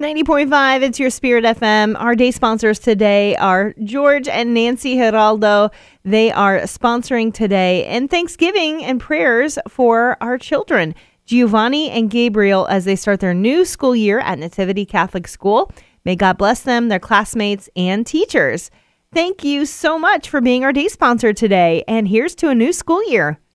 90.5, it's your Spirit FM. Our day sponsors today are George and Nancy Giraldo. They are sponsoring today and Thanksgiving and prayers for our children, Giovanni and Gabriel, as they start their new school year at Nativity Catholic School. May God bless them, their classmates, and teachers. Thank you so much for being our day sponsor today. And here's to a new school year.